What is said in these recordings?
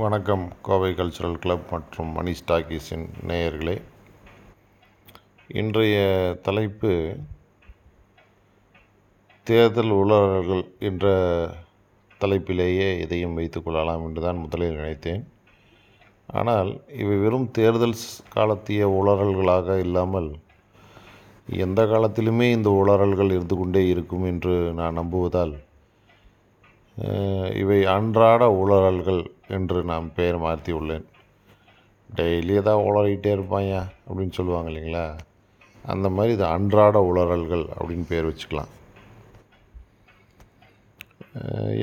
வணக்கம். Kovai cultural club மற்றும் மணி ஸ்டாக்கீஸின் நேயர்களே. இன்றைய தலைப்பு தேர்தல் உலகர்கள் என்ற தலைப்பிலேயே இதையும் வைத்துக்கொள்ளலாம் என்று தான் முதலில் நினைத்தேன். ஆனால் இவை வெறும் தேர்தல் காலத்திய உளறல்களாக இல்லாமல் எந்த காலத்திலுமே இந்த உளறல்கள் இருந்து கொண்டே இருக்கும் என்று நான் நம்புவதால் இவை அன்றாட உளறல்கள் என்று நான் பெயர் மாற்றி உள்ளேன். டெய்லி ஏதாவது உளறிக்கிட்டே இருப்பாயா அப்படின்னு சொல்லுவாங்க இல்லைங்களா? அந்த மாதிரி இது அன்றாட உளறல்கள் அப்படின்னு பேர் வச்சுக்கலாம்.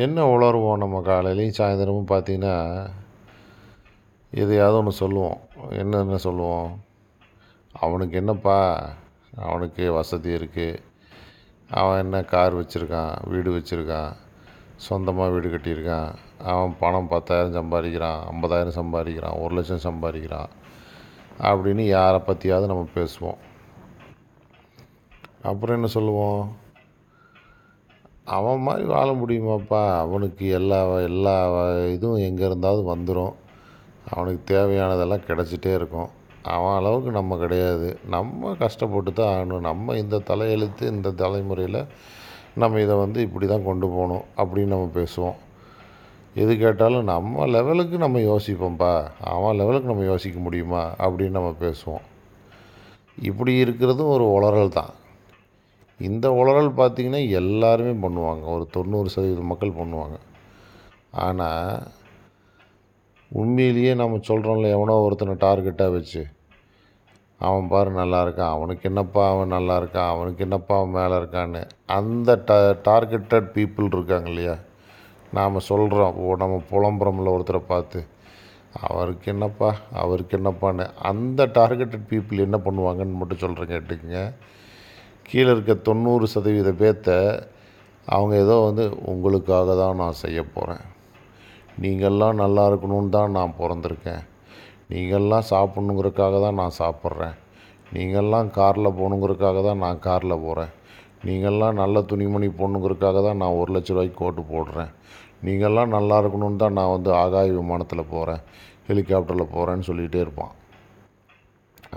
என்ன உளருவோம் நம்ம காலையிலையும் சாயந்தரமும் பார்த்தீங்கன்னா எதையாவது ஒன்று சொல்லுவோம். என்னென்ன சொல்லுவோம்? அவனுக்கு என்னப்பா? அவனுக்கு வசதி இருக்குது அவன் என்ன கார் வச்சுருக்கான்? வீடு வச்சுருக்கான்? சொந்தமாக வீடு கட்டியிருக்கான். அவன் பணம் பத்தாயிரம் சம்பாதிக்கிறான் ஐம்பதாயிரம் சம்பாதிக்கிறான் ஒரு லட்சம் சம்பாதிக்கிறான் அப்படின்னு யாரை பற்றியாவது நம்ம பேசுவோம். அப்புறம் என்ன சொல்லுவோம்? அவன் மாதிரி வாழ முடியுமாப்பா? அவனுக்கு எல்லா எல்லா இதுவும் எங்கே இருந்தாவது வந்துடும் அவனுக்கு தேவையானதெல்லாம் கிடச்சிட்டே இருக்கும். அவன் அளவுக்கு நம்ம கிடையாது. நம்ம கஷ்டப்பட்டு தான் ஆகணும். நம்ம இந்த தலையெழுத்து இந்த தலைமுறையில் நம்ம இதை வந்து இப்படி தான் கொண்டு போகணும் அப்படின்னு நம்ம பேசுவோம். எது கேட்டாலும் நம்ம லெவலுக்கு நம்ம யோசிப்போம்ப்பா. அவன் லெவலுக்கு நம்ம யோசிக்க முடியுமா? அப்படின்னு நம்ம பேசுவோம். இப்படி இருக்கிறதும் ஒரு உளறல் தான். இந்த உளறல் பார்த்திங்கன்னா எல்லாருமே பண்ணுவாங்க. ஒரு தொண்ணூறு சதவீத மக்கள் பண்ணுவாங்க. ஆனால் உண்மையிலேயே நம்ம சொல்கிறோம்ல எவனோ ஒருத்தனை டார்கெட்டாக வச்சு. அவன் பாரு நல்லா இருக்கான் அவனுக்கு என்னப்பா அவன் நல்லா இருக்கான் அவனுக்கு என்னப்பா அவன் மேலே இருக்கான்னு. அந்த ட டார்கெட்டட் பீப்புள் இருக்காங்க இல்லையா? நாம் சொல்கிறோம் ஓ நம்ம புலம்புறோம்ல ஒருத்தரை பார்த்து அவருக்கு என்னப்பா அவருக்கு என்னப்பான்னு. அந்த டார்கெட்டட் பீப்புள் என்ன பண்ணுவாங்கன்னு மட்டும் சொல்கிறேன் கேட்டுக்குங்க. கீழே இருக்க தொண்ணூறு சதவீத பேர்த்த அவங்க ஏதோ வந்து உங்களுக்காக தான் நான் செய்ய போகிறேன் நீங்கள்லாம் நல்லா இருக்கணும்னு தான் நான் பிறந்திருக்கேன். நீங்கள்லாம் சாப்பிட்ணுங்கிறதுக்காக தான் நான் சாப்பிட்றேன். நீங்கள்லாம் காரில் போகணுங்கிறதுக்காக தான் நான் காரில் போகிறேன் நீங்கள்லாம் நல்ல துணிமணி போடணுங்கிறதுக்காக தான் நான் ஒரு லட்ச ரூபாய்க்கு கோட்டு போடுறேன். நீங்கள்லாம் நல்லா இருக்கணும்னு தான் நான் வந்து ஆகாய விமானத்தில் போகிறேன் ஹெலிகாப்டரில் போகிறேன்னு சொல்லிகிட்டே இருப்பான்.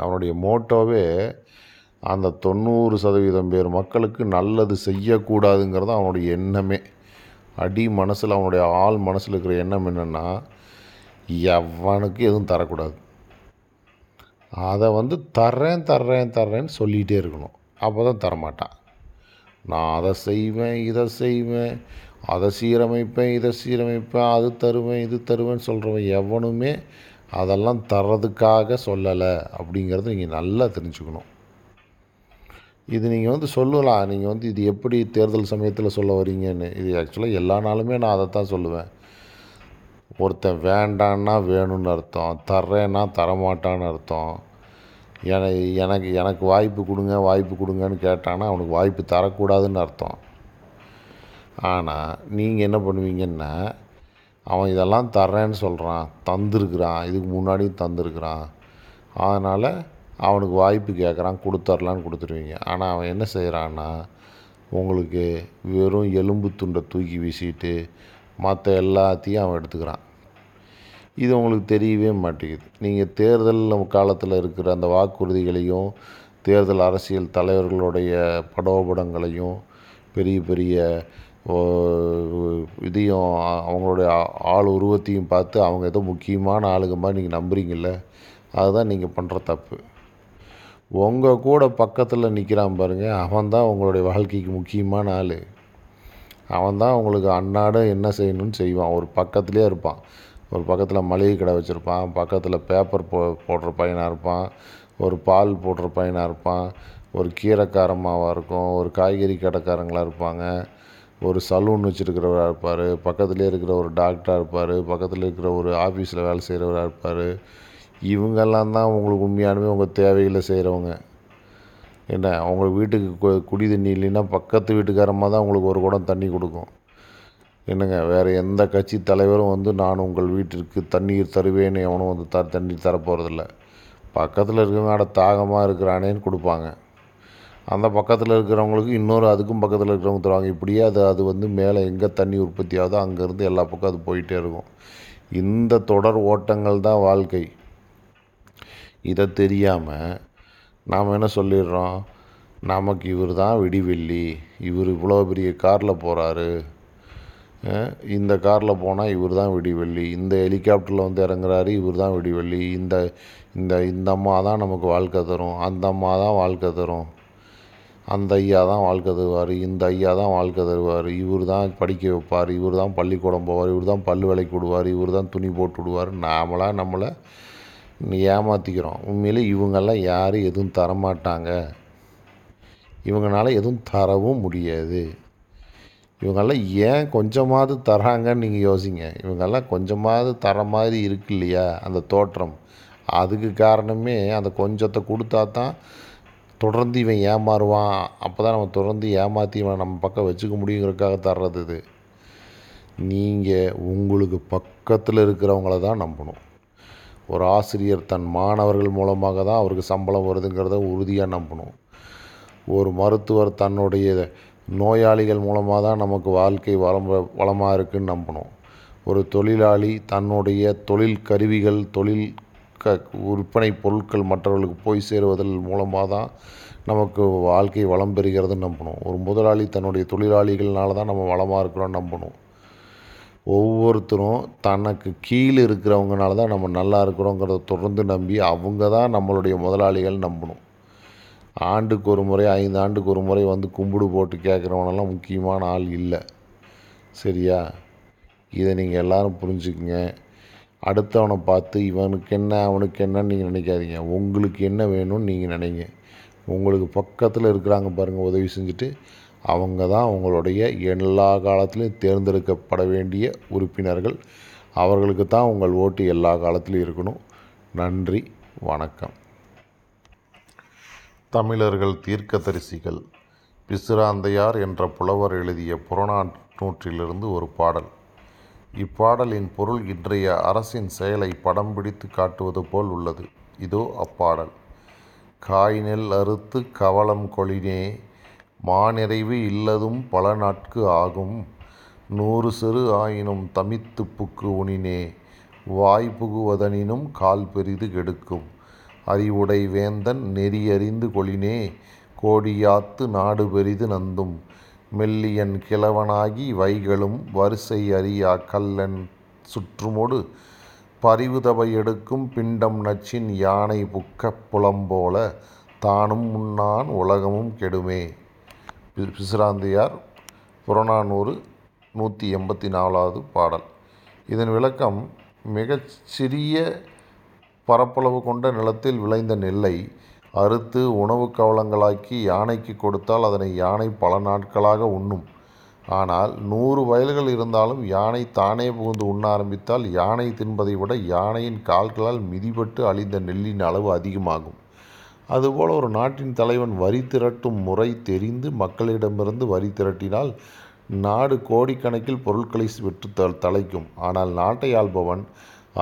அவனுடைய மோட்டோவே அந்த தொண்ணூறு சதவீதம் பேர் மக்களுக்கு நல்லது செய்யக்கூடாதுங்கிறது அவனுடைய எண்ணமே. அடி மனசில் அவனுடைய ஆள் மனசில் இருக்கிற எண்ணம் என்னென்னா எவனுக்கு எதுவும் தரக்கூடாது. அதை வந்து தர்றேன் தர்றேன் தர்றேன்னு சொல்லிகிட்டே இருக்கணும். அப்போ தான் தரமாட்டான். நான் அதை செய்வேன் இதை செய்வேன் அதை சீரமைப்பேன் இதை சீரமைப்பேன் அது தருவேன் இது தருவேன்னு சொல்கிறவன் எவனுமே அதெல்லாம் தர்றதுக்காக சொல்லலை அப்படிங்கிறத நீங்கள் நல்லா தெரிஞ்சுக்கணும். இது நீங்கள் வந்து சொல்லலாம். நீங்கள் வந்து இது எப்படி தேர்தல் சமயத்தில் சொல்ல வரீங்கன்னு. இது ஆக்சுவலாக எல்லா நாளுமே நான் அதை தான் சொல்லுவேன். ஒருத்தன் வேண்டான்னா வேணும்னு அர்த்தம் தர்றேன்னா தரமாட்டான்னு அர்த்தம். என எனக்கு எனக்கு வாய்ப்பு கொடுங்க வாய்ப்பு கொடுங்கன்னு கேட்டான்னா அவனுக்கு வாய்ப்பு தரக்கூடாதுன்னு அர்த்தம். ஆனால் நீங்கள் என்ன பண்ணுவீங்கன்னா அவன் இதெல்லாம் தர்றேன்னு சொல்கிறான் தந்திருக்கிறான் இதுக்கு முன்னாடியும் தந்திருக்கிறான். அதனால் அவனுக்கு வாய்ப்பு கேட்குறான் கொடுத்துர்லான்னு கொடுத்துருவீங்க. ஆனால் அவன் என்ன செய்கிறான்னா உங்களுக்கு வெறும் எலும்பு துண்டை தூக்கி வீசிட்டு மற்ற எல்லாத்தையும் அவன் எடுத்துக்கிறான். இது உங்களுக்கு தெரியவே மாட்டேங்குது. நீங்கள் தேர்தல் காலத்தில் இருக்கிற அந்த வாக்குறுதிகளையும் தேர்தல் அரசியல் தலைவர்களுடைய படோபடங்களையும் பெரிய பெரிய இதையும் அவங்களுடைய ஆள் உருவத்தையும் பார்த்து அவங்க ஏதோ முக்கியமான ஆளுங்க மாதிரி நீங்கள் நம்புறீங்கல்ல அதுதான் நீங்கள் பண்ணுற தப்பு. உங்கள் கூட பக்கத்தில் நிற்கிறான் பாருங்கள் அவன் தான் உங்களுடைய வாழ்க்கைக்கு முக்கியமான ஆள். அவன் தான் உங்களுக்கு அன்னாடம் என்ன செய்யணும்னு செய்வான். ஒரு பக்கத்துலேயே இருப்பான். ஒரு பக்கத்தில் மளிகை கடை வச்சுருப்பான். பக்கத்தில் பேப்பர் போ போடுற பையனாக இருப்பான். ஒரு பால் போடுற பையனாக இருப்பான். ஒரு கீரைக்காரமாவாக இருக்கும். ஒரு காய்கறி கடைக்காரங்களாக இருப்பாங்க. ஒரு சலூன் வச்சுருக்கிறவராக இருப்பார். பக்கத்துலேயே இருக்கிற ஒரு டாக்டராக இருப்பார். பக்கத்தில் இருக்கிற ஒரு ஆஃபீஸில் வேலை செய்கிறவராக இருப்பார். இவங்கெல்லாம் தான் உங்களுக்கு உண்மையானவே உங்கள் தேவைகளை செய்கிறவங்க என்ன அவங்க வீட்டுக்கு கு- குடி தண்ணி இல்லைன்னா பக்கத்து வீட்டுக்காரமாக தான் உங்களுக்கு ஒரு குடம் தண்ணி கொடுக்கும். என்னங்க வேறு எந்த கட்சி தலைவரும் வந்து நான் உங்கள் வீட்டிற்கு தண்ணீர் தருவேன்னு எவனும் வந்து த தண்ணீர் தரப்போகிறதில்ல பக்கத்தில் இருக்கிறவங்க அட தாகமாக இருக்கிறானேன்னு கொடுப்பாங்க. அந்த பக்கத்தில் இருக்கிறவங்களுக்கு இன்னொரு அதுக்கும் பக்கத்தில் இருக்கிறவங்க தருவாங்க. இப்படியே அது அது வந்து மேலே எங்கே தண்ணி உற்பத்தி ஆகுதோ அங்கேருந்து எல்லா பக்கம் அது போயிட்டே இருக்கும். இந்த தொடர் ஓட்டங்கள் தான் வாழ்க்கை. இதை தெரியாமல் நாம் என்ன சொல்லிடுறோம்? நமக்கு இவர் தான் விடிவெள்ளி இவர் இவ்வளோ பெரிய காரில் போகிறாரு இந்த காரில் போனால் இவர் தான் விடிவெள்ளி இந்த ஹெலிகாப்டரில் வந்து இறங்குறாரு இவர் தான் விடிவெள்ளி இந்த இந்த இந்த அம்மா தான் நமக்கு வாழ்க்கை தரும். அந்த அம்மா தான் வாழ்க்கை தரும். அந்த ஐயா தான் வாழ்க்கை தருவார். இந்த ஐயா தான் வாழ்க்கை தருவார். இவர் தான் படிக்க வைப்பார். இவர் தான் பள்ளிக்கூடம் போவார். இவர் தான் பல்லு விலைக்கு விடுவார். இவர் தான் துணி போட்டு விடுவார். நாமளாக நம்மளை ஏமாற்றிக்கிறோம் உண்மையிலே இவங்கெல்லாம் யாரும் எதுவும் தரமாட்டாங்க. இவங்களால எதுவும் தரவும் முடியாது. இவங்கெல்லாம் ஏன் கொஞ்சமாவது தராங்கன்னு நீங்கள் யோசிங்க. இவங்கெல்லாம் கொஞ்சமாவது தர மாதிரி இருக்கு இல்லையா அந்த தோற்றம். அதுக்கு காரணமே அந்த கொஞ்சத்தை கொடுத்தா தான் தொடர்ந்து இவன் ஏமாறுவான். அப்போ தான் நம்ம தொடர்ந்து ஏமாற்றி இவனை நம்ம பக்கம் வச்சுக்க முடியுங்கிறதுக்காக தர்றது இது. நீங்கள் உங்களுக்கு பக்கத்தில் இருக்கிறவங்கள தான் நம்பணும். ஒரு ஆசிரியர் தன் மாணவர்கள் மூலமாக தான் அவருக்கு சம்பளம் வருதுங்கிறத உறுதியாக நம்பணும். ஒரு மருத்துவர் தன்னுடைய நோயாளிகள் மூலமாக தான் நமக்கு வாழ்க்கை வளம் வளமாக இருக்குதுன்னு நம்பணும். ஒரு தொழிலாளி தன்னுடைய தொழில் கருவிகள் தொழில் க விற்பனை பொருட்கள் மற்றவர்களுக்கு போய் சேருவதன் மூலமாக தான் நமக்கு வாழ்க்கை வளம் பெறுகிறதுன்னு நம்பணும். ஒரு முதலாளி தன்னுடைய தொழிலாளிகள்னால தான் நம்ம வளமாக இருக்கிறோன்னு நம்பணும். ஒவ்வொருத்தரும் தனக்கு கீழே இருக்கிறவங்கனால தான் நம்ம நல்லா இருக்கிறோங்கிறத தொடர்ந்து நம்பி அவங்க தான் நம்மளுடைய முதலாளிகள் நம்பணும். ஆண்டுக்கு ஒரு முறை ஐந்து ஆண்டுக்கு ஒரு முறை வந்து கும்பிடு போட்டு கேட்குறவனெல்லாம் முக்கியமான ஆள் இல்லை. சரியா? இதை நீங்கள் எல்லோரும் புரிஞ்சுக்குங்க. அடுத்தவனை பார்த்து இவனுக்கு என்ன அவனுக்கு என்னன்னு நீங்கள் நினைக்காதீங்க. உங்களுக்கு என்ன வேணும்னு நீங்கள் நினைங்க. உங்களுக்கு பக்கத்தில் இருக்கிறாங்க பாருங்கள் உதவி செஞ்சுட்டு அவங்க தான் உங்களுடைய எல்லா காலத்துலேயும் தேர்ந்தெடுக்கப்பட வேண்டிய உறுப்பினர்கள். அவர்களுக்கு தான் உங்கள் ஓட்டு எல்லா காலத்திலையும் இருக்கணும். நன்றி வணக்கம். தமிழர்கள் தீர்க்கதரிசிகள் பிசுராந்தையார் என்ற புலவர் எழுதிய புறநானூற்றிலிருந்து ஒரு பாடல். இப்பாடலின் பொருள் இன்றைய அரசின் செயலை படம் பிடித்து காட்டுவது போல் உள்ளது. இதோ அப்பாடல். காய்நெல் அறுத்து கவலம் கொளினே மாநிறைவு இல்லதும் பல நாட்கு ஆகும். நூறு சிறு ஆயினும் தமித்து புக்கு உணினே வாய் புகுவதனினும் கால் பெரிது கெடுக்கும். அறிவுடை வேந்தன் நெறியறிந்து கொளினே கோடியாத்து நாடு பெரிது நந்தும். மெல்லியன் கிழவனாகி வைகளும் வரிசை அறியா கல்லன் சுற்றுமொடு பரிவுதவை எடுக்கும் பிண்டம் நச்சின் யானை புக்கப் புலம்போல தானும் முன்னான் உலகமும் கெடுமே. பிசுராந்தியார் புறநானூறு நூற்றி எண்பத்தி நாலாவது பாடல். இதன் விளக்கம் மிகச்சிறிய பரப்பளவு கொண்ட நிலத்தில் விளைந்த நெல்லை அறுத்து உணவு கவலங்களாக்கி யானைக்கு கொடுத்தால் அதனை யானை பல நாட்களாக உண்ணும். ஆனால் நூறு வயல்கள் இருந்தாலும் யானை தானே புகுந்து உண்ண ஆரம்பித்தால் யானை தின்பதை விட யானையின் கால்களால் மிதிபட்டு அழிந்த நெல்லின் அளவு அதிகமாகும். அதுபோல் ஒரு நாட்டின் தலைவன் வரி திரட்டும் முறை தெரிந்து மக்களிடமிருந்து வரி திரட்டினால் நாடு கோடிக்கணக்கில் பொருட்களை விற்று த தலைக்கும். ஆனால் நாட்டை ஆள்பவன்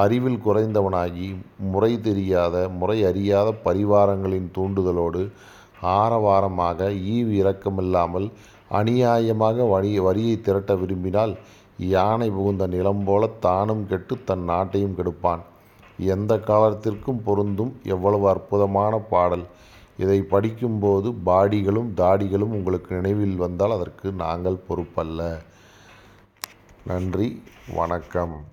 அறிவில் குறைந்தவனாகி முறை தெரியாத முறை அறியாத பரிவாரங்களின் தூண்டுதலோடு ஆரவாரமாக ஈவு இரக்கமில்லாமல் அநியாயமாக வரி வரியை திரட்ட விரும்பினால் யானை புகுந்த நிலம் போல தானும் கெட்டு தன் நாட்டையும் கெடுப்பான். எந்த காலத்திற்கும் பொருந்தும். எவ்வளவு அற்புதமான பாடல். இதை படிக்கும்போது பாடிகளும் தாடிகளும் உங்களுக்கு நினைவில் வந்தால் அதற்கு நாங்கள் பொறுப்பல்ல. நன்றி. வணக்கம்.